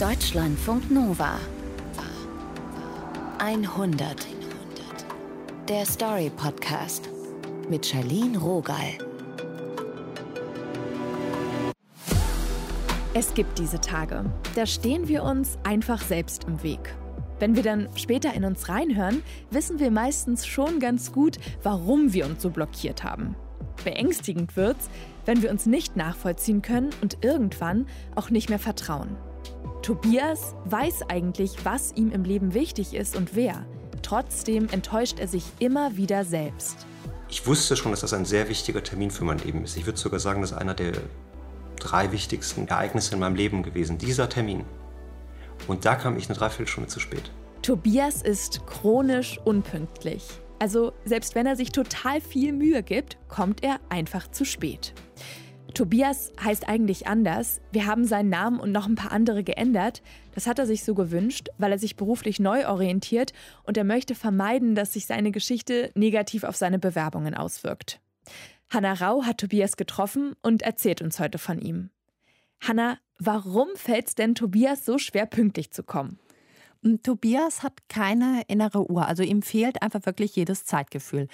Deutschlandfunk Nova 100 Der Story Podcast mit Charlene Rogal. Es gibt diese Tage, da stehen wir uns einfach selbst im Weg. Wenn wir dann später in uns reinhören, wissen wir meistens schon ganz gut, warum wir uns so blockiert haben. Beängstigend wird's, wenn wir uns nicht nachvollziehen können und irgendwann auch nicht mehr vertrauen. Tobias weiß eigentlich, was ihm im Leben wichtig ist und wer. Trotzdem enttäuscht er sich immer wieder selbst. Ich wusste schon, dass das ein sehr wichtiger Termin für mein Leben ist. Ich würde sogar sagen, das ist einer der drei wichtigsten Ereignisse in meinem Leben gewesen. Dieser Termin. Und da kam ich eine Dreiviertelstunde zu spät. Tobias ist chronisch unpünktlich. Also selbst wenn er sich total viel Mühe gibt, kommt er einfach zu spät. Tobias heißt eigentlich anders. Wir haben seinen Namen und noch ein paar andere geändert. Das hat er sich so gewünscht, weil er sich beruflich neu orientiert und er möchte vermeiden, dass sich seine Geschichte negativ auf seine Bewerbungen auswirkt. Hanna Rau hat Tobias getroffen und erzählt uns heute von ihm. Hanna, warum fällt es denn Tobias so schwer, pünktlich zu kommen? Tobias hat keine innere Uhr, also ihm fehlt einfach wirklich jedes Zeitgefühl.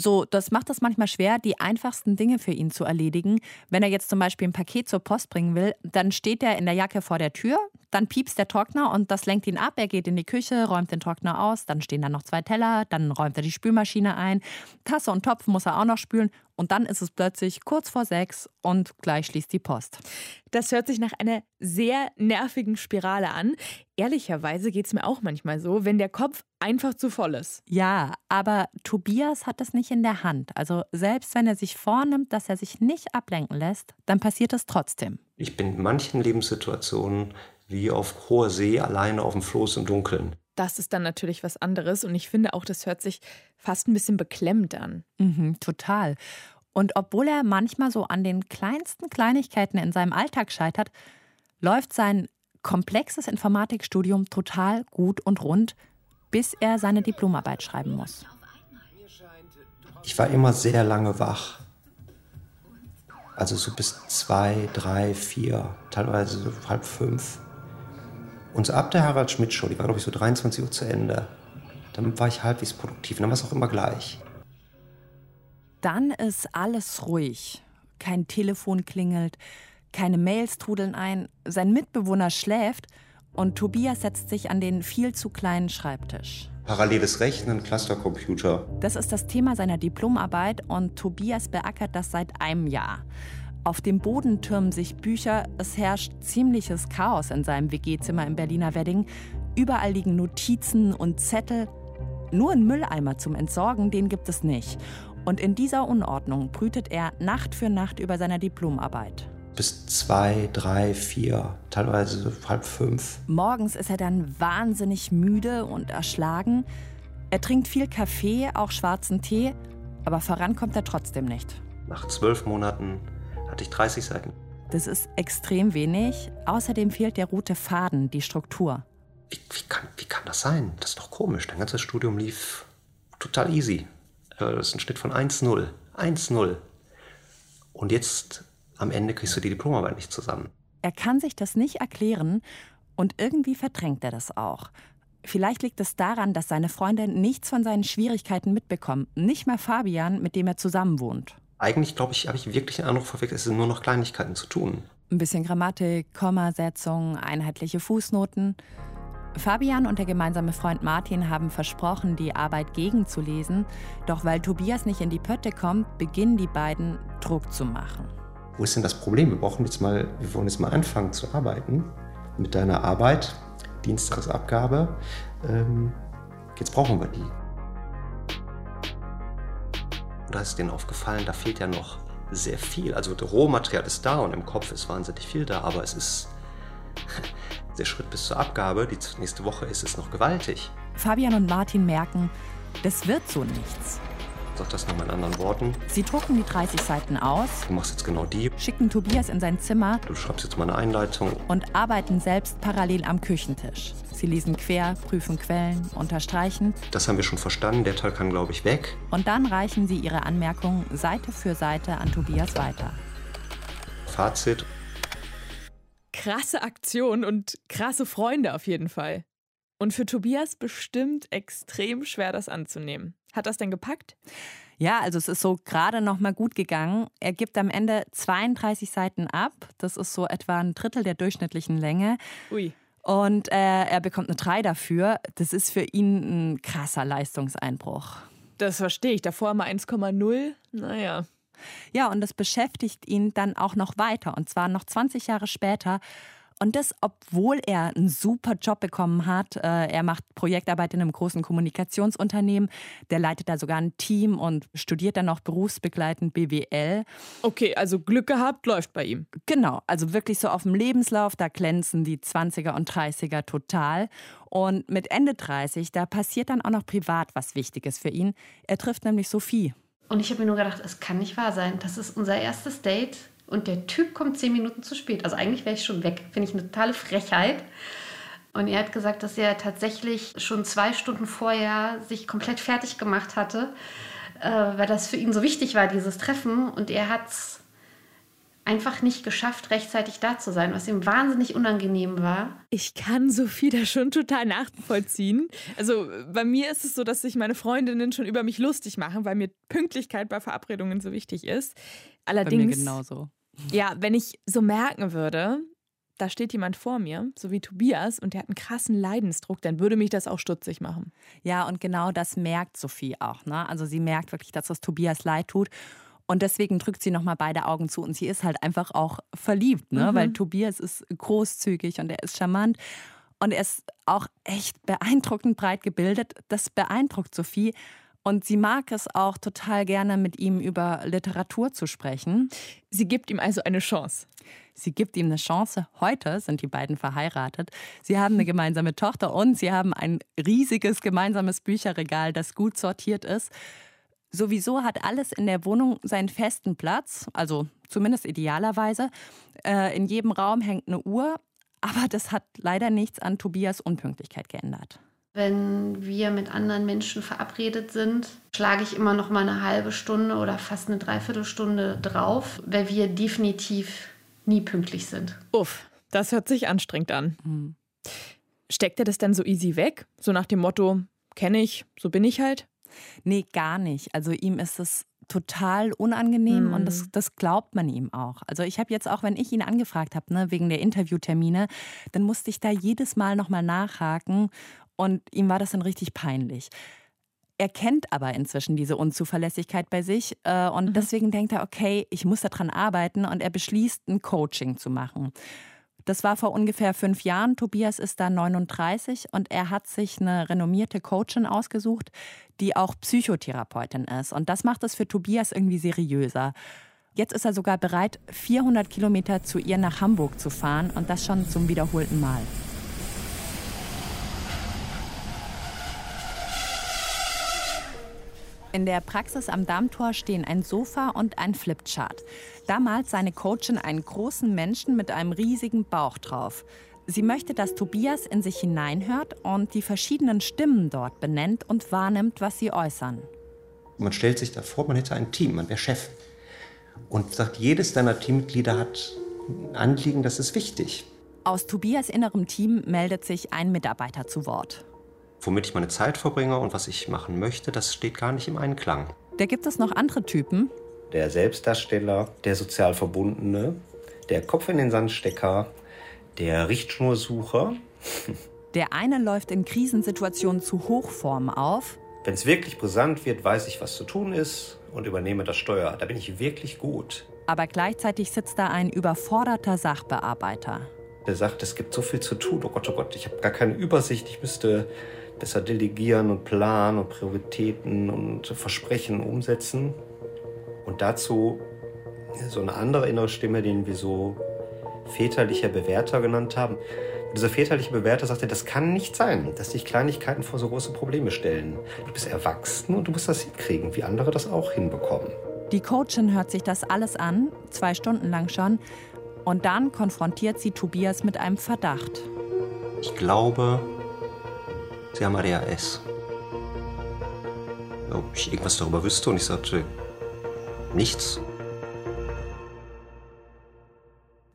So, das macht es manchmal schwer, die einfachsten Dinge für ihn zu erledigen. Wenn er jetzt zum Beispiel ein Paket zur Post bringen will, dann steht er in der Jacke vor der Tür, dann piepst der Trockner und das lenkt ihn ab. Er geht in die Küche, räumt den Trockner aus, dann stehen da noch zwei Teller, dann räumt er die Spülmaschine ein, Tasse und Topf muss er auch noch spülen und dann ist es plötzlich kurz vor sechs und gleich schließt die Post. Das hört sich nach einer sehr nervigen Spirale an. Ehrlicherweise geht es mir auch manchmal so, wenn der Kopf einfach zu voll ist. Ja, aber Tobias hat das nicht in der Hand. Also selbst wenn er sich vornimmt, dass er sich nicht ablenken lässt, dann passiert es trotzdem. Ich bin in manchen Lebenssituationen wie auf hoher See alleine auf dem Floß im Dunkeln. Das ist dann natürlich was anderes und ich finde auch, das hört sich fast ein bisschen beklemmt an. Mhm, total. Und obwohl er manchmal so an den kleinsten Kleinigkeiten in seinem Alltag scheitert, läuft sein komplexes Informatikstudium total gut und rund, bis er seine Diplomarbeit schreiben muss. Ich war immer sehr lange wach. Also so bis zwei, drei, vier, teilweise so halb fünf. Und so ab der Harald Schmidt Show, die war glaube ich so 23 Uhr zu Ende, dann war ich halbwegs produktiv. Und dann war es auch immer gleich. Dann ist alles ruhig. Kein Telefon klingelt, keine Mails trudeln ein, sein Mitbewohner schläft und Tobias setzt sich an den viel zu kleinen Schreibtisch. Paralleles Rechnen, Clustercomputer. Das ist das Thema seiner Diplomarbeit und Tobias beackert das seit einem Jahr. Auf dem Boden türmen sich Bücher, es herrscht ziemliches Chaos in seinem WG-Zimmer im Berliner Wedding. Überall liegen Notizen und Zettel. Nur ein Mülleimer zum Entsorgen, den gibt es nicht. Und in dieser Unordnung brütet er Nacht für Nacht über seiner Diplomarbeit. Bis zwei, drei, vier, teilweise halb fünf. Morgens ist er dann wahnsinnig müde und erschlagen. Er trinkt viel Kaffee, auch schwarzen Tee, aber voran kommt er trotzdem nicht. Nach zwölf Monaten hatte ich 30 Seiten. Das ist extrem wenig. Außerdem fehlt der rote Faden, die Struktur. Wie, wie, kann, wie kann das sein? Das ist doch komisch. Dein ganzes Studium lief total easy. Äh, das ist ein Schnitt von 1-0. 1-0. Und jetzt am Ende kriegst du die Diplomarbeit nicht zusammen. Er kann sich das nicht erklären und irgendwie verdrängt er das auch. Vielleicht liegt es daran, dass seine Freunde nichts von seinen Schwierigkeiten mitbekommen. Nicht mal Fabian, mit dem er zusammen wohnt eigentlich, glaube ich, habe ich wirklich den Eindruck verwechselt, es sind nur noch Kleinigkeiten zu tun. Ein bisschen Grammatik, Kommasetzung, einheitliche Fußnoten. Fabian und der gemeinsame Freund Martin haben versprochen, die Arbeit gegenzulesen. Doch weil Tobias nicht in die Pötte kommt, beginnen die beiden Druck zu machen. Wo ist denn das Problem? Wir brauchen jetzt mal, wir wollen jetzt mal anfangen zu arbeiten mit deiner Arbeit, Dienstagsabgabe. Ähm, jetzt brauchen wir die. Und da ist denen aufgefallen, da fehlt ja noch sehr viel. Also das Rohmaterial ist da und im Kopf ist wahnsinnig viel da, aber es ist der Schritt bis zur Abgabe, die nächste Woche ist es noch gewaltig. Fabian und Martin merken, das wird so nichts. Sag das nochmal in anderen Worten. Sie drucken die 30 Seiten aus. Du machst jetzt genau die. Schicken Tobias in sein Zimmer. Du schreibst jetzt mal eine Einleitung. Und arbeiten selbst parallel am Küchentisch. Sie lesen quer, prüfen Quellen, unterstreichen. Das haben wir schon verstanden. Der Teil kann, glaube ich, weg. Und dann reichen sie ihre Anmerkungen Seite für Seite an Tobias weiter. Fazit. krasse Aktion und krasse Freunde auf jeden Fall. Und für Tobias bestimmt extrem schwer, das anzunehmen. Hat das denn gepackt? Ja, also es ist so gerade noch mal gut gegangen. Er gibt am Ende 32 Seiten ab. Das ist so etwa ein Drittel der durchschnittlichen Länge. Ui. Und äh, er bekommt eine 3 dafür. Das ist für ihn ein krasser Leistungseinbruch. Das verstehe ich. Davor mal 1,0. Naja. Ja, und das beschäftigt ihn dann auch noch weiter. Und zwar noch 20 Jahre später. Und das, obwohl er einen super Job bekommen hat. Äh, er macht Projektarbeit in einem großen Kommunikationsunternehmen. Der leitet da sogar ein Team und studiert dann noch berufsbegleitend BWL. Okay, also Glück gehabt, läuft bei ihm. Genau, also wirklich so auf dem Lebenslauf, da glänzen die 20er und 30er total. Und mit Ende 30, da passiert dann auch noch privat was Wichtiges für ihn. Er trifft nämlich Sophie. Und ich habe mir nur gedacht, es kann nicht wahr sein. Das ist unser erstes Date und der Typ kommt zehn Minuten zu spät. Also eigentlich wäre ich schon weg. Finde ich eine totale Frechheit. Und er hat gesagt, dass er tatsächlich schon zwei Stunden vorher sich komplett fertig gemacht hatte, äh, weil das für ihn so wichtig war, dieses Treffen. Und er hat es einfach nicht geschafft, rechtzeitig da zu sein, was ihm wahnsinnig unangenehm war. Ich kann Sophie da schon total nachvollziehen. Also bei mir ist es so, dass sich meine Freundinnen schon über mich lustig machen, weil mir Pünktlichkeit bei Verabredungen so wichtig ist. Allerdings. Bei mir genauso. Ja, wenn ich so merken würde, da steht jemand vor mir, so wie Tobias, und der hat einen krassen Leidensdruck, dann würde mich das auch stutzig machen. Ja, und genau das merkt Sophie auch. Ne? Also sie merkt wirklich, dass es Tobias leid tut. Und deswegen drückt sie nochmal beide Augen zu und sie ist halt einfach auch verliebt, ne? Mhm. weil Tobias ist großzügig und er ist charmant. Und er ist auch echt beeindruckend breit gebildet. Das beeindruckt Sophie. Und sie mag es auch total gerne, mit ihm über Literatur zu sprechen. Sie gibt ihm also eine Chance. Sie gibt ihm eine Chance. Heute sind die beiden verheiratet. Sie haben eine gemeinsame Tochter und sie haben ein riesiges gemeinsames Bücherregal, das gut sortiert ist. Sowieso hat alles in der Wohnung seinen festen Platz, also zumindest idealerweise. Äh, in jedem Raum hängt eine Uhr, aber das hat leider nichts an Tobias Unpünktlichkeit geändert. Wenn wir mit anderen Menschen verabredet sind, schlage ich immer noch mal eine halbe Stunde oder fast eine Dreiviertelstunde drauf, weil wir definitiv nie pünktlich sind. Uff, das hört sich anstrengend an. Mhm. Steckt er das denn so easy weg? So nach dem Motto, kenne ich, so bin ich halt? Nee, gar nicht. Also ihm ist es total unangenehm mhm. und das, mhm. das glaubt man ihm auch. Also ich habe jetzt auch, wenn ich ihn angefragt habe, ne, wegen der Interviewtermine, dann musste ich da jedes Mal nochmal nachhaken und ihm war das dann richtig peinlich. Er kennt aber inzwischen diese Unzuverlässigkeit bei sich äh, und mhm. deswegen denkt er, okay, ich muss daran arbeiten und er beschließt, ein Coaching zu machen. Das war vor ungefähr fünf Jahren. Tobias ist da 39 und er hat sich eine renommierte Coachin ausgesucht, die auch Psychotherapeutin ist. Und das macht es für Tobias irgendwie seriöser. Jetzt ist er sogar bereit, 400 Kilometer zu ihr nach Hamburg zu fahren und das schon zum wiederholten Mal. In der Praxis am Dammtor stehen ein Sofa und ein Flipchart. Da malt seine Coachin einen großen Menschen mit einem riesigen Bauch drauf. Sie möchte, dass Tobias in sich hineinhört und die verschiedenen Stimmen dort benennt und wahrnimmt, was sie äußern. Man stellt sich da vor, man hätte ein Team, man wäre Chef. Und sagt, jedes deiner Teammitglieder hat ein Anliegen, das ist wichtig. Aus Tobias innerem Team meldet sich ein Mitarbeiter zu Wort womit ich meine Zeit verbringe und was ich machen möchte, das steht gar nicht im Einklang. Da gibt es noch andere Typen. Der Selbstdarsteller, der sozial Verbundene, der Kopf in den Sandstecker, der Richtschnursucher. Der eine läuft in Krisensituationen zu Hochform auf. Wenn es wirklich brisant wird, weiß ich, was zu tun ist und übernehme das Steuer. Da bin ich wirklich gut. Aber gleichzeitig sitzt da ein überforderter Sachbearbeiter. Der sagt, es gibt so viel zu tun. Oh Gott, oh Gott, ich habe gar keine Übersicht. Ich müsste besser delegieren und planen und Prioritäten und Versprechen umsetzen. Und dazu so eine andere innere Stimme, den wir so väterlicher Bewerter genannt haben. dieser väterliche Bewerter sagte, das kann nicht sein, dass dich Kleinigkeiten vor so große Probleme stellen. Du bist erwachsen und du musst das hinkriegen, wie andere das auch hinbekommen. Die Coachin hört sich das alles an, zwei Stunden lang schon, und dann konfrontiert sie Tobias mit einem Verdacht. Ich glaube, Sie haben ADHS. Ob ich irgendwas darüber wüsste und ich sagte, nichts.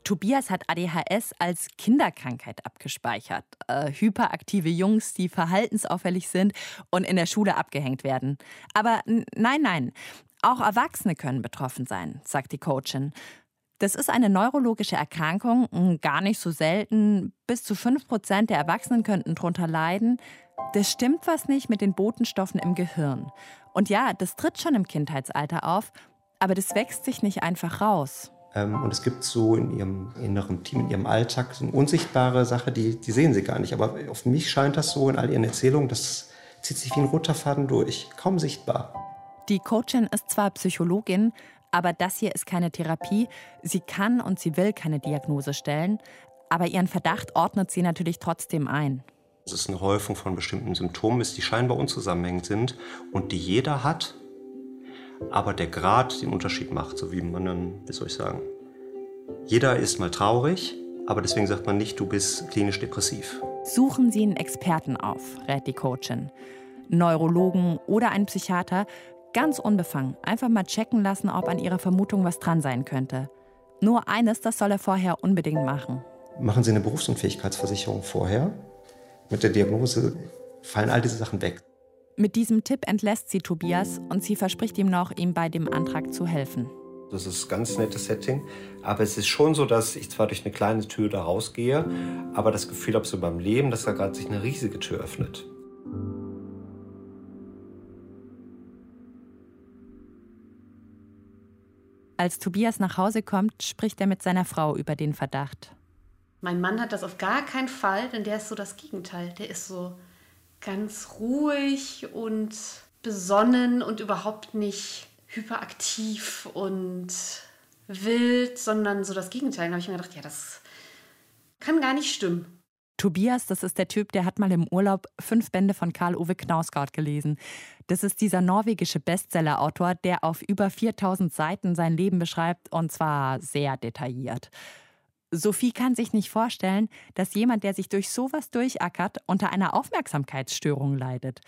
Tobias hat ADHS als Kinderkrankheit abgespeichert. Äh, hyperaktive Jungs, die verhaltensauffällig sind und in der Schule abgehängt werden. Aber nein, nein, auch Erwachsene können betroffen sein, sagt die Coachin. Das ist eine neurologische Erkrankung, gar nicht so selten. Bis zu 5 Prozent der Erwachsenen könnten darunter leiden. Das stimmt was nicht mit den Botenstoffen im Gehirn. Und ja, das tritt schon im Kindheitsalter auf, aber das wächst sich nicht einfach raus. Ähm, und es gibt so in ihrem inneren Team, in ihrem Alltag, so eine unsichtbare Sache, die, die sehen sie gar nicht. Aber auf mich scheint das so in all ihren Erzählungen, das zieht sich wie ein roter Faden durch, kaum sichtbar. Die Coachin ist zwar Psychologin, aber das hier ist keine Therapie. Sie kann und sie will keine Diagnose stellen, aber ihren Verdacht ordnet sie natürlich trotzdem ein. Es ist eine Häufung von bestimmten Symptomen, die scheinbar unzusammenhängend sind und die jeder hat, aber der Grad den Unterschied macht, so wie man dann, wie soll ich sagen, jeder ist mal traurig, aber deswegen sagt man nicht, du bist klinisch depressiv. Suchen Sie einen Experten auf, rät die Coachin. Neurologen oder einen Psychiater, ganz unbefangen, einfach mal checken lassen, ob an Ihrer Vermutung was dran sein könnte. Nur eines, das soll er vorher unbedingt machen. Machen Sie eine Berufsunfähigkeitsversicherung vorher. Mit der Diagnose fallen all diese Sachen weg. Mit diesem Tipp entlässt sie Tobias und sie verspricht ihm noch, ihm bei dem Antrag zu helfen. Das ist ein ganz nettes Setting. Aber es ist schon so, dass ich zwar durch eine kleine Tür da rausgehe, aber das Gefühl habe so beim Leben, dass da gerade sich eine riesige Tür öffnet. Als Tobias nach Hause kommt, spricht er mit seiner Frau über den Verdacht. Mein Mann hat das auf gar keinen Fall, denn der ist so das Gegenteil. Der ist so ganz ruhig und besonnen und überhaupt nicht hyperaktiv und wild, sondern so das Gegenteil. Da habe ich mir gedacht, ja, das kann gar nicht stimmen. Tobias, das ist der Typ, der hat mal im Urlaub fünf Bände von Karl-Ove Knausgard gelesen. Das ist dieser norwegische Bestseller-Autor, der auf über 4000 Seiten sein Leben beschreibt und zwar sehr detailliert. Sophie kann sich nicht vorstellen, dass jemand, der sich durch sowas durchackert, unter einer Aufmerksamkeitsstörung leidet.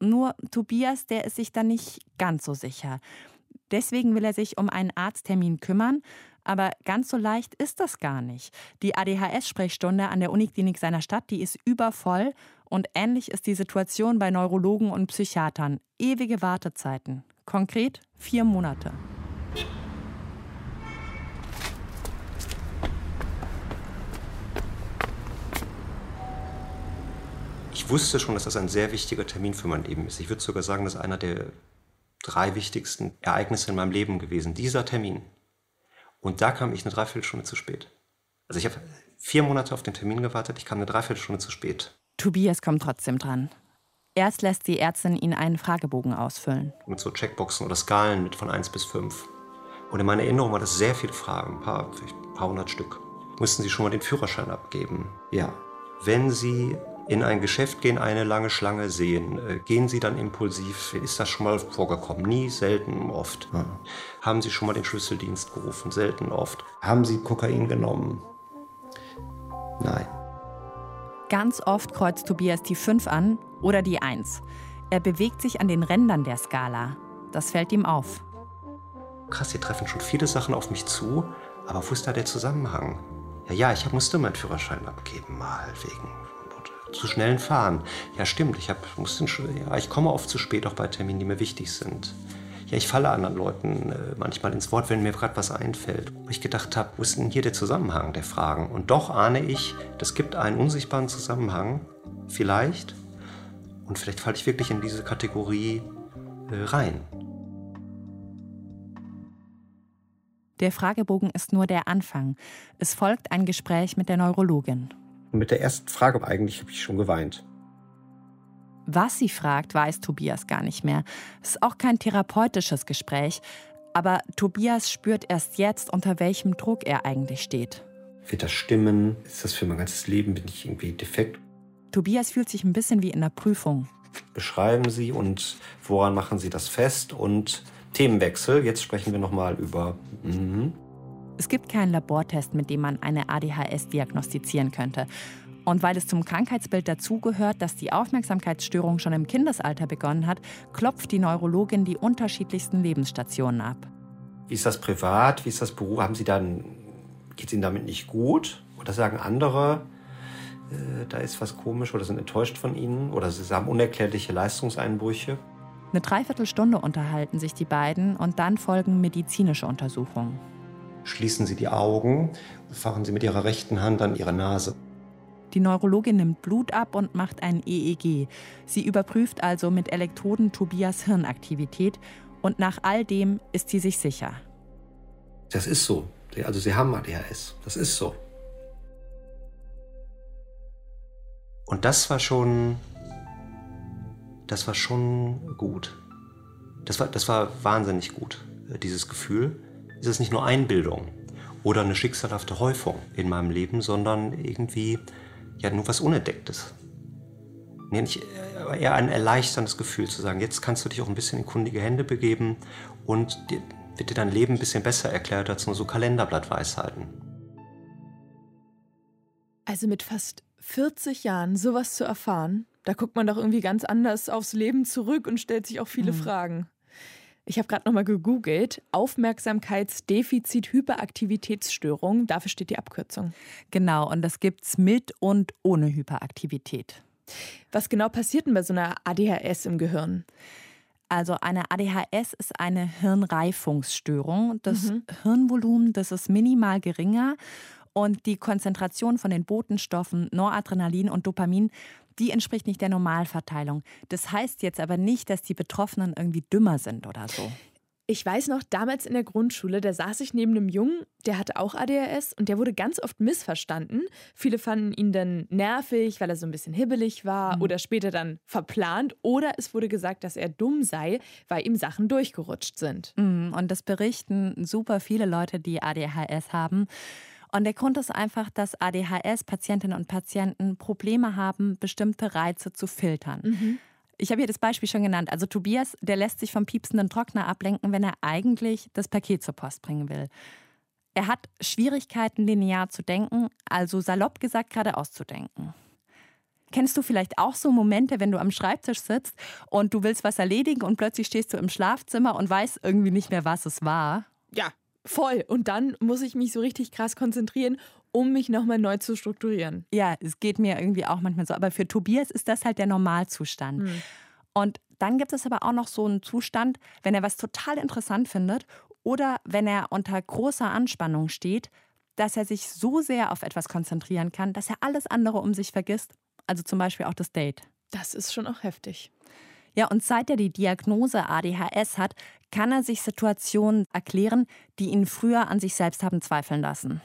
Nur Tobias, der ist sich da nicht ganz so sicher. Deswegen will er sich um einen Arzttermin kümmern, aber ganz so leicht ist das gar nicht. Die ADHS-Sprechstunde an der Uniklinik seiner Stadt, die ist übervoll und ähnlich ist die Situation bei Neurologen und Psychiatern. Ewige Wartezeiten. Konkret vier Monate. Ich wusste schon, dass das ein sehr wichtiger Termin für mein Leben ist. Ich würde sogar sagen, das ist einer der drei wichtigsten Ereignisse in meinem Leben gewesen. Dieser Termin. Und da kam ich eine Dreiviertelstunde zu spät. Also ich habe vier Monate auf den Termin gewartet, ich kam eine Dreiviertelstunde zu spät. Tobias kommt trotzdem dran. Erst lässt die Ärztin ihn einen Fragebogen ausfüllen. Mit so Checkboxen oder Skalen mit von 1 bis 5. Und in meiner Erinnerung war das sehr viele Fragen, ein paar, ein paar hundert Stück. Mussten Sie schon mal den Führerschein abgeben? Ja. Wenn Sie in ein Geschäft gehen, eine lange Schlange sehen. Äh, gehen Sie dann impulsiv? Ist das schon mal vorgekommen? Nie, selten, oft. Ja. Haben Sie schon mal den Schlüsseldienst gerufen? Selten, oft. Haben Sie Kokain genommen? Nein. Ganz oft kreuzt Tobias die 5 an oder die 1. Er bewegt sich an den Rändern der Skala. Das fällt ihm auf. Krass, hier treffen schon viele Sachen auf mich zu, aber wo ist da der Zusammenhang? Ja, ja, ich musste meinen Führerschein abgeben, mal wegen zu schnellen Fahren. Ja, stimmt, ich, hab, musste, ja, ich komme oft zu spät, auch bei Terminen, die mir wichtig sind. Ja, ich falle anderen Leuten äh, manchmal ins Wort, wenn mir gerade was einfällt. Wo ich gedacht habe, wo ist denn hier der Zusammenhang der Fragen? Und doch ahne ich, das gibt einen unsichtbaren Zusammenhang, vielleicht. Und vielleicht falle ich wirklich in diese Kategorie äh, rein. Der Fragebogen ist nur der Anfang. Es folgt ein Gespräch mit der Neurologin. Und mit der ersten Frage eigentlich habe ich schon geweint. Was sie fragt, weiß Tobias gar nicht mehr. Es ist auch kein therapeutisches Gespräch. Aber Tobias spürt erst jetzt, unter welchem Druck er eigentlich steht. Wird das stimmen? Ist das für mein ganzes Leben? Bin ich irgendwie defekt? Tobias fühlt sich ein bisschen wie in der Prüfung. Beschreiben Sie und woran machen Sie das fest? Und Themenwechsel. Jetzt sprechen wir nochmal über. Mhm. Es gibt keinen Labortest, mit dem man eine ADHS diagnostizieren könnte. Und weil es zum Krankheitsbild dazugehört, dass die Aufmerksamkeitsstörung schon im Kindesalter begonnen hat, klopft die Neurologin die unterschiedlichsten Lebensstationen ab. Wie ist das privat? Wie ist das Beruf? Haben Sie da einen geht es ihnen damit nicht gut. Oder sagen andere, äh, da ist was komisch oder sind enttäuscht von ihnen oder sie haben unerklärliche Leistungseinbrüche. Eine Dreiviertelstunde unterhalten sich die beiden und dann folgen medizinische Untersuchungen. Schließen Sie die Augen, fahren Sie mit Ihrer rechten Hand an Ihre Nase. Die Neurologin nimmt Blut ab und macht ein EEG. Sie überprüft also mit Elektroden Tobias Hirnaktivität und nach all dem ist sie sich sicher. Das ist so. Also Sie haben ADHS. Das ist so. Und das war schon, das war schon gut. Das war, das war wahnsinnig gut, äh, dieses Gefühl. Es ist nicht nur Einbildung oder eine schicksalhafte Häufung in meinem Leben, sondern irgendwie ja nur was Unentdecktes. Nee, nicht, äh, eher ein erleichterndes Gefühl zu sagen, jetzt kannst du dich auch ein bisschen in kundige Hände begeben und dir, wird dir dein Leben ein bisschen besser erklärt als nur so Kalenderblattweisheiten. Also mit fast 40 Jahren sowas zu erfahren, da guckt man doch irgendwie ganz anders aufs Leben zurück und stellt sich auch viele mhm. Fragen. Ich habe gerade nochmal gegoogelt. Aufmerksamkeitsdefizit-Hyperaktivitätsstörung, dafür steht die Abkürzung. Genau, und das gibt es mit und ohne Hyperaktivität. Was genau passiert denn bei so einer ADHS im Gehirn? Also eine ADHS ist eine Hirnreifungsstörung. Das mhm. Hirnvolumen, das ist minimal geringer und die Konzentration von den Botenstoffen Noradrenalin und Dopamin, die entspricht nicht der Normalverteilung. Das heißt jetzt aber nicht, dass die Betroffenen irgendwie dümmer sind oder so. Ich weiß noch, damals in der Grundschule, da saß ich neben einem Jungen, der hatte auch ADHS und der wurde ganz oft missverstanden. Viele fanden ihn dann nervig, weil er so ein bisschen hibbelig war mhm. oder später dann verplant oder es wurde gesagt, dass er dumm sei, weil ihm Sachen durchgerutscht sind. Mhm. Und das berichten super viele Leute, die ADHS haben. Und der Grund ist einfach, dass ADHS-Patientinnen und Patienten Probleme haben, bestimmte Reize zu filtern. Mhm. Ich habe hier das Beispiel schon genannt. Also Tobias, der lässt sich vom piepsenden Trockner ablenken, wenn er eigentlich das Paket zur Post bringen will. Er hat Schwierigkeiten, linear zu denken, also salopp gesagt geradeaus zu denken. Kennst du vielleicht auch so Momente, wenn du am Schreibtisch sitzt und du willst was erledigen und plötzlich stehst du im Schlafzimmer und weißt irgendwie nicht mehr, was es war? Ja, Voll. Und dann muss ich mich so richtig krass konzentrieren, um mich nochmal neu zu strukturieren. Ja, es geht mir irgendwie auch manchmal so. Aber für Tobias ist das halt der Normalzustand. Mhm. Und dann gibt es aber auch noch so einen Zustand, wenn er was total interessant findet oder wenn er unter großer Anspannung steht, dass er sich so sehr auf etwas konzentrieren kann, dass er alles andere um sich vergisst. Also zum Beispiel auch das Date. Das ist schon auch heftig. Ja, und seit er die Diagnose ADHS hat, kann er sich Situationen erklären, die ihn früher an sich selbst haben zweifeln lassen.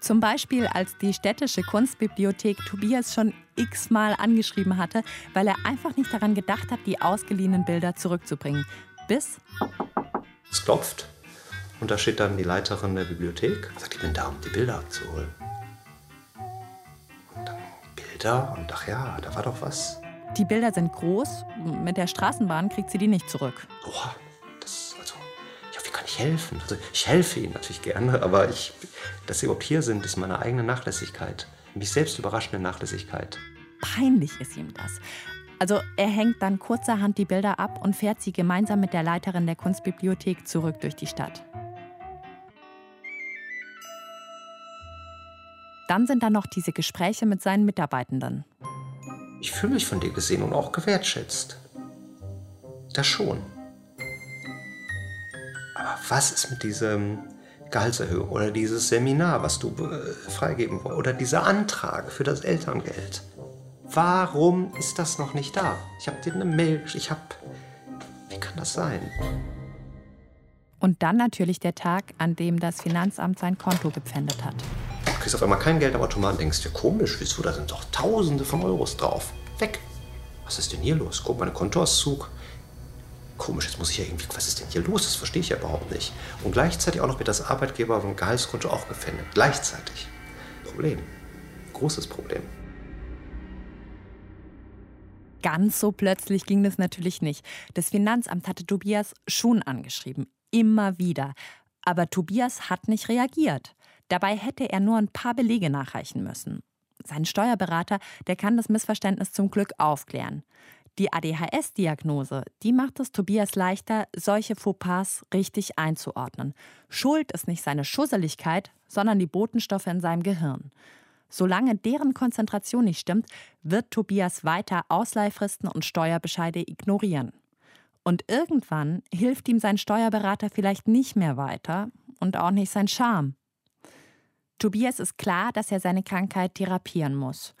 Zum Beispiel, als die städtische Kunstbibliothek Tobias schon x-mal angeschrieben hatte, weil er einfach nicht daran gedacht hat, die ausgeliehenen Bilder zurückzubringen. Bis. Es klopft und da steht dann die Leiterin der Bibliothek. Sagt, ich bin da, um die Bilder abzuholen. Bilder und ach ja, da war doch was. Die Bilder sind groß. Mit der Straßenbahn kriegt sie die nicht zurück. Boah, das, also, ja, wie kann ich helfen? Also, ich helfe Ihnen natürlich gerne, aber ich, dass Sie überhaupt hier sind, ist meine eigene Nachlässigkeit. Mich selbst überraschende Nachlässigkeit. Peinlich ist ihm das. Also er hängt dann kurzerhand die Bilder ab und fährt sie gemeinsam mit der Leiterin der Kunstbibliothek zurück durch die Stadt. Dann sind da noch diese Gespräche mit seinen Mitarbeitenden. Ich fühle mich von dir gesehen und auch gewertschätzt. Das schon. Aber was ist mit diesem Gehaltserhöhung oder dieses Seminar, was du äh, freigeben wolltest, oder dieser Antrag für das Elterngeld? Warum ist das noch nicht da? Ich habe dir eine Mail, ich habe. Wie kann das sein? Und dann natürlich der Tag, an dem das Finanzamt sein Konto gepfändet hat kriegst auf einmal kein Geld am Automaten, denkst dir, komisch, wieso, da sind doch Tausende von Euros drauf. Weg. Was ist denn hier los? Guck, meine Kontoauszug. Komisch, jetzt muss ich ja irgendwie, was ist denn hier los? Das verstehe ich ja überhaupt nicht. Und gleichzeitig auch noch wird das Arbeitgeber- und Gehaltskonto auch gefändet. Gleichzeitig. Problem. Großes Problem. Ganz so plötzlich ging das natürlich nicht. Das Finanzamt hatte Tobias schon angeschrieben. Immer wieder. Aber Tobias hat nicht reagiert. Dabei hätte er nur ein paar Belege nachreichen müssen. Sein Steuerberater, der kann das Missverständnis zum Glück aufklären. Die ADHS-Diagnose, die macht es Tobias leichter, solche Fauxpas richtig einzuordnen. Schuld ist nicht seine Schusseligkeit, sondern die Botenstoffe in seinem Gehirn. Solange deren Konzentration nicht stimmt, wird Tobias weiter Ausleihfristen und Steuerbescheide ignorieren. Und irgendwann hilft ihm sein Steuerberater vielleicht nicht mehr weiter und auch nicht sein Charme. Tobias ist klar, dass er seine Krankheit therapieren muss.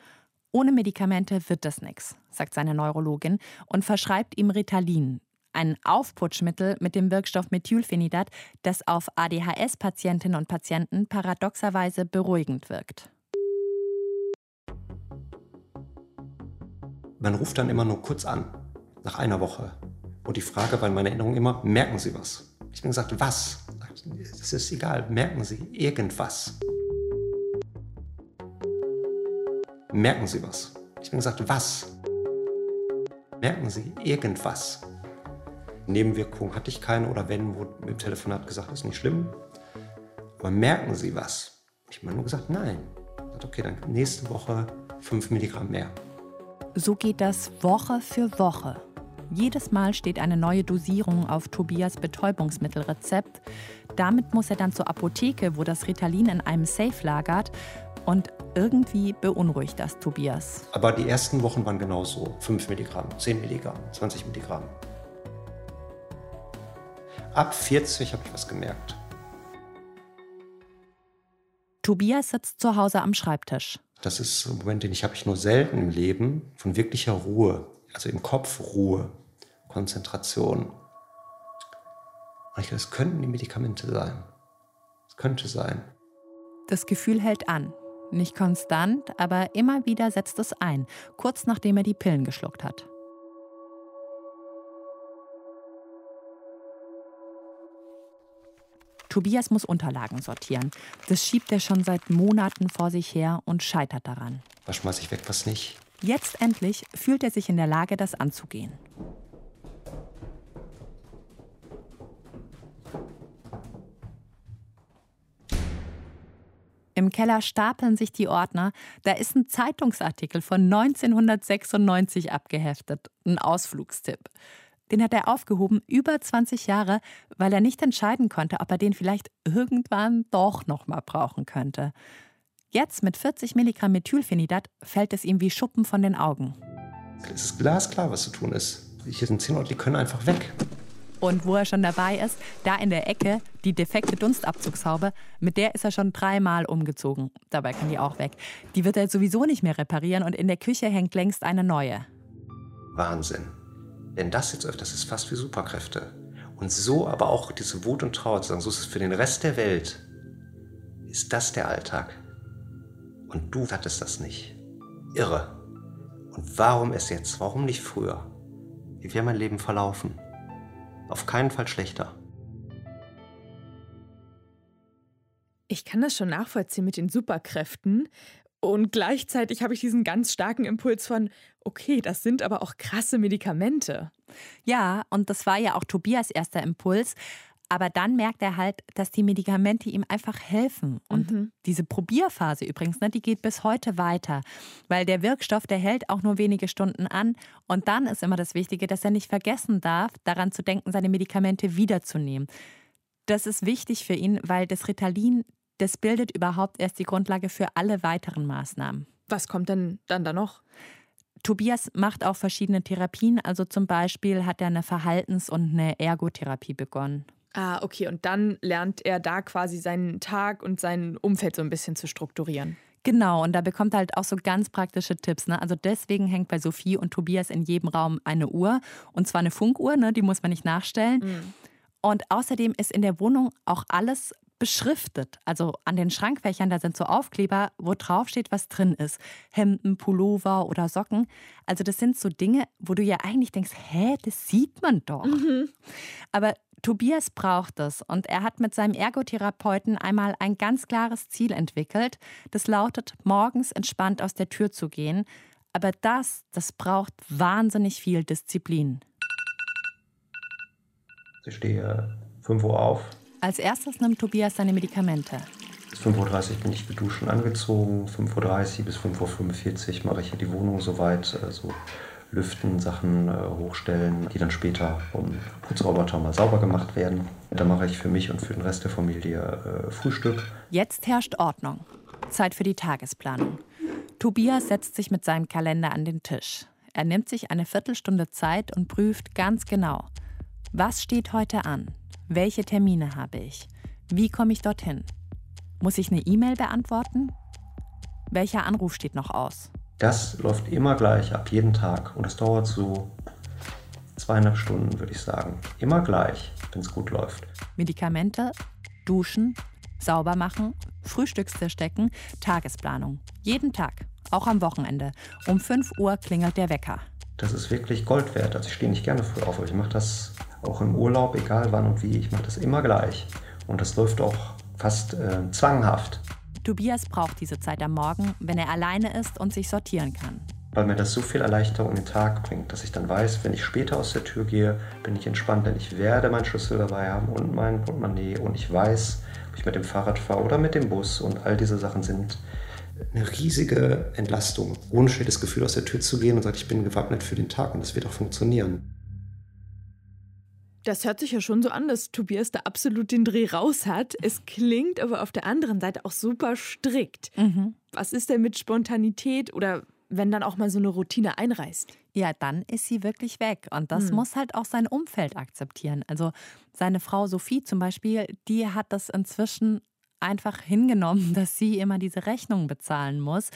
Ohne Medikamente wird das nichts, sagt seine Neurologin und verschreibt ihm Ritalin, ein Aufputschmittel mit dem Wirkstoff Methylphenidat, das auf ADHS-Patientinnen und Patienten paradoxerweise beruhigend wirkt. Man ruft dann immer nur kurz an, nach einer Woche. Und die Frage war in meiner Erinnerung immer, merken Sie was? Ich habe gesagt, was? Das ist egal, merken Sie irgendwas. Merken Sie was? Ich habe gesagt, was? Merken Sie irgendwas? Nebenwirkungen hatte ich keine oder wenn, wurde mit dem Telefonat gesagt, ist nicht schlimm. Aber merken Sie was? Ich habe nur gesagt, nein. Okay, dann nächste Woche 5 Milligramm mehr. So geht das Woche für Woche. Jedes Mal steht eine neue Dosierung auf Tobias Betäubungsmittelrezept. Damit muss er dann zur Apotheke, wo das Ritalin in einem Safe lagert. Und irgendwie beunruhigt das Tobias. Aber die ersten Wochen waren genauso. 5 Milligramm, 10 Milligramm, 20 Milligramm. Ab 40 habe ich was gemerkt. Tobias sitzt zu Hause am Schreibtisch. Das ist ein Moment, den ich habe ich nur selten im Leben, von wirklicher Ruhe, also im Kopf Ruhe, Konzentration. Und ich das könnten die Medikamente sein. Es könnte sein. Das Gefühl hält an. Nicht konstant, aber immer wieder setzt es ein, kurz nachdem er die Pillen geschluckt hat. Tobias muss Unterlagen sortieren. Das schiebt er schon seit Monaten vor sich her und scheitert daran. Was schmeiße ich weg, was nicht? Jetzt endlich fühlt er sich in der Lage, das anzugehen. Im Keller stapeln sich die Ordner. Da ist ein Zeitungsartikel von 1996 abgeheftet, ein Ausflugstipp. Den hat er aufgehoben über 20 Jahre, weil er nicht entscheiden konnte, ob er den vielleicht irgendwann doch noch mal brauchen könnte. Jetzt mit 40 Milligramm Methylphenidat fällt es ihm wie Schuppen von den Augen. Es ist glasklar, was zu tun ist. Hier sind 10 Leute, die können einfach weg. Und wo er schon dabei ist, da in der Ecke, die defekte Dunstabzugshaube, mit der ist er schon dreimal umgezogen. Dabei kann die auch weg. Die wird er sowieso nicht mehr reparieren und in der Küche hängt längst eine neue. Wahnsinn. Denn das jetzt öfters ist fast wie Superkräfte. Und so aber auch diese Wut und Trauer zu sagen, so ist es für den Rest der Welt. Ist das der Alltag? Und du hattest das nicht. Irre. Und warum es jetzt? Warum nicht früher? Wie wäre mein Leben verlaufen? Auf keinen Fall schlechter. Ich kann das schon nachvollziehen mit den Superkräften. Und gleichzeitig habe ich diesen ganz starken Impuls von, okay, das sind aber auch krasse Medikamente. Ja, und das war ja auch Tobias erster Impuls. Aber dann merkt er halt, dass die Medikamente ihm einfach helfen. Und mhm. diese Probierphase übrigens, ne, die geht bis heute weiter. Weil der Wirkstoff, der hält auch nur wenige Stunden an. Und dann ist immer das Wichtige, dass er nicht vergessen darf, daran zu denken, seine Medikamente wiederzunehmen. Das ist wichtig für ihn, weil das Ritalin das bildet überhaupt erst die Grundlage für alle weiteren Maßnahmen. Was kommt denn dann da noch? Tobias macht auch verschiedene Therapien, also zum Beispiel hat er eine Verhaltens- und eine Ergotherapie begonnen. Ah, okay, und dann lernt er da quasi seinen Tag und sein Umfeld so ein bisschen zu strukturieren. Genau, und da bekommt er halt auch so ganz praktische Tipps. Ne? Also deswegen hängt bei Sophie und Tobias in jedem Raum eine Uhr. Und zwar eine Funkuhr, ne? die muss man nicht nachstellen. Mhm. Und außerdem ist in der Wohnung auch alles beschriftet. Also an den Schrankfächern, da sind so Aufkleber, wo drauf steht, was drin ist. Hemden, Pullover oder Socken. Also das sind so Dinge, wo du ja eigentlich denkst, hä, das sieht man doch. Mhm. Aber Tobias braucht es und er hat mit seinem Ergotherapeuten einmal ein ganz klares Ziel entwickelt. Das lautet, morgens entspannt aus der Tür zu gehen. Aber das, das braucht wahnsinnig viel Disziplin. Ich stehe 5 Uhr auf, als erstes nimmt Tobias seine Medikamente. Bis 5.30 Uhr bin ich geduscht und angezogen. 5.30 Uhr bis 5.45 Uhr mache ich die Wohnung soweit, also lüften, Sachen äh, hochstellen, die dann später vom Putzroboter mal sauber gemacht werden. Da mache ich für mich und für den Rest der Familie äh, Frühstück. Jetzt herrscht Ordnung. Zeit für die Tagesplanung. Tobias setzt sich mit seinem Kalender an den Tisch. Er nimmt sich eine Viertelstunde Zeit und prüft ganz genau, was steht heute an? Welche Termine habe ich? Wie komme ich dorthin? Muss ich eine E-Mail beantworten? Welcher Anruf steht noch aus? Das läuft immer gleich ab jeden Tag und es dauert so zweieinhalb Stunden, würde ich sagen. Immer gleich, wenn es gut läuft. Medikamente, Duschen, sauber machen, Frühstückstisch zerstecken, Tagesplanung. Jeden Tag, auch am Wochenende. Um 5 Uhr klingelt der Wecker. Das ist wirklich Gold wert. Also ich stehe nicht gerne früh auf, aber ich mache das auch im Urlaub, egal wann und wie. Ich mache das immer gleich. Und das läuft auch fast äh, zwanghaft. Tobias braucht diese Zeit am Morgen, wenn er alleine ist und sich sortieren kann. Weil mir das so viel Erleichterung in den Tag bringt, dass ich dann weiß, wenn ich später aus der Tür gehe, bin ich entspannt, denn ich werde meinen Schlüssel dabei haben und mein Portemonnaie und ich weiß, ob ich mit dem Fahrrad fahre oder mit dem Bus und all diese Sachen sind eine riesige Entlastung, ohne schlechtes Gefühl aus der Tür zu gehen und sagt, ich bin gewappnet für den Tag und das wird auch funktionieren. Das hört sich ja schon so an, dass Tobias da absolut den Dreh raus hat. Es klingt aber auf der anderen Seite auch super strikt. Mhm. Was ist denn mit Spontanität oder wenn dann auch mal so eine Routine einreißt? Ja, dann ist sie wirklich weg. Und das mhm. muss halt auch sein Umfeld akzeptieren. Also seine Frau Sophie zum Beispiel, die hat das inzwischen einfach hingenommen, dass sie immer diese Rechnung bezahlen muss.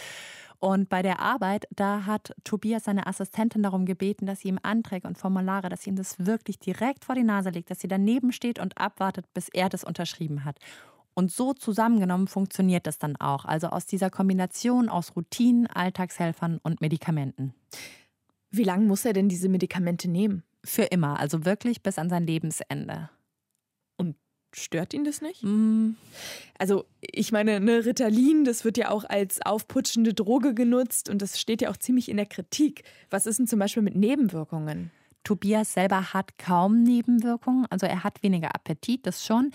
Und bei der Arbeit, da hat Tobias seine Assistentin darum gebeten, dass sie ihm Anträge und Formulare, dass sie ihm das wirklich direkt vor die Nase legt, dass sie daneben steht und abwartet, bis er das unterschrieben hat. Und so zusammengenommen funktioniert das dann auch. Also aus dieser Kombination aus Routinen, Alltagshelfern und Medikamenten. Wie lange muss er denn diese Medikamente nehmen? Für immer, also wirklich bis an sein Lebensende. Stört ihn das nicht? Mm. Also, ich meine, ne, Ritalin, das wird ja auch als aufputschende Droge genutzt und das steht ja auch ziemlich in der Kritik. Was ist denn zum Beispiel mit Nebenwirkungen? Tobias selber hat kaum Nebenwirkungen. Also er hat weniger Appetit, das schon.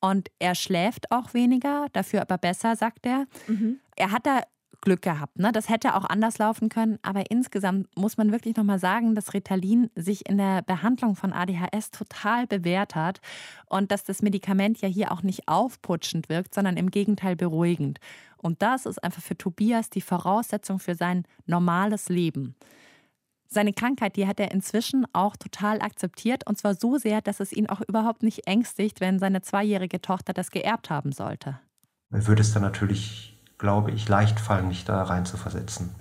Und er schläft auch weniger, dafür aber besser, sagt er. Mhm. Er hat da Glück gehabt. Ne? Das hätte auch anders laufen können, aber insgesamt muss man wirklich nochmal sagen, dass Ritalin sich in der Behandlung von ADHS total bewährt hat und dass das Medikament ja hier auch nicht aufputschend wirkt, sondern im Gegenteil beruhigend. Und das ist einfach für Tobias die Voraussetzung für sein normales Leben. Seine Krankheit, die hat er inzwischen auch total akzeptiert und zwar so sehr, dass es ihn auch überhaupt nicht ängstigt, wenn seine zweijährige Tochter das geerbt haben sollte. Er würde es dann natürlich glaube ich, leicht fallen, mich da rein zu versetzen.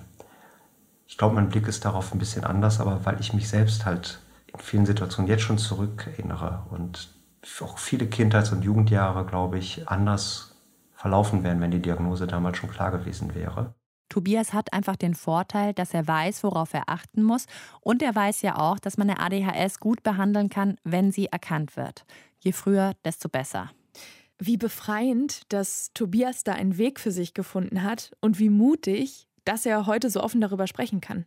Ich glaube, mein Blick ist darauf ein bisschen anders, aber weil ich mich selbst halt in vielen Situationen jetzt schon zurückerinnere und auch viele Kindheits- und Jugendjahre, glaube ich, anders verlaufen wären, wenn die Diagnose damals schon klar gewesen wäre. Tobias hat einfach den Vorteil, dass er weiß, worauf er achten muss. Und er weiß ja auch, dass man eine ADHS gut behandeln kann, wenn sie erkannt wird. Je früher, desto besser. Wie befreiend, dass Tobias da einen Weg für sich gefunden hat und wie mutig, dass er heute so offen darüber sprechen kann.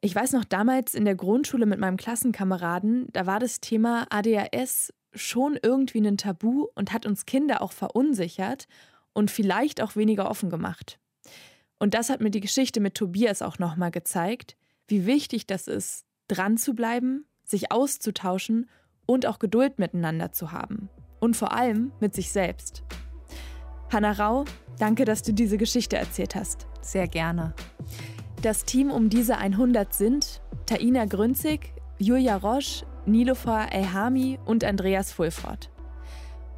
Ich weiß noch damals in der Grundschule mit meinem Klassenkameraden, da war das Thema ADHS schon irgendwie ein Tabu und hat uns Kinder auch verunsichert und vielleicht auch weniger offen gemacht. Und das hat mir die Geschichte mit Tobias auch nochmal gezeigt, wie wichtig das ist, dran zu bleiben, sich auszutauschen und auch Geduld miteinander zu haben und vor allem mit sich selbst. Hanna Rau, danke, dass du diese Geschichte erzählt hast. Sehr gerne. Das Team um diese 100 sind Taina Grünzig, Julia Roche, Nilofer Elhami und Andreas Fulford.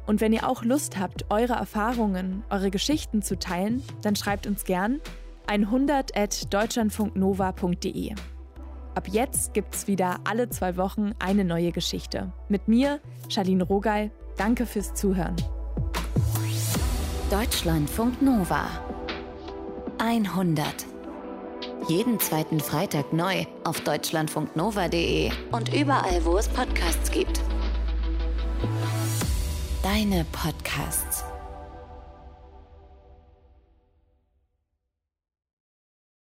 Und wenn ihr auch Lust habt, eure Erfahrungen, eure Geschichten zu teilen, dann schreibt uns gern 100 at deutschlandfunknova.de. Ab jetzt gibt's wieder alle zwei Wochen eine neue Geschichte. Mit mir, Charlene Rogal. Danke fürs Zuhören. Deutschlandfunk Nova 100. Jeden zweiten Freitag neu auf deutschlandfunknova.de und überall, wo es Podcasts gibt. Deine Podcasts.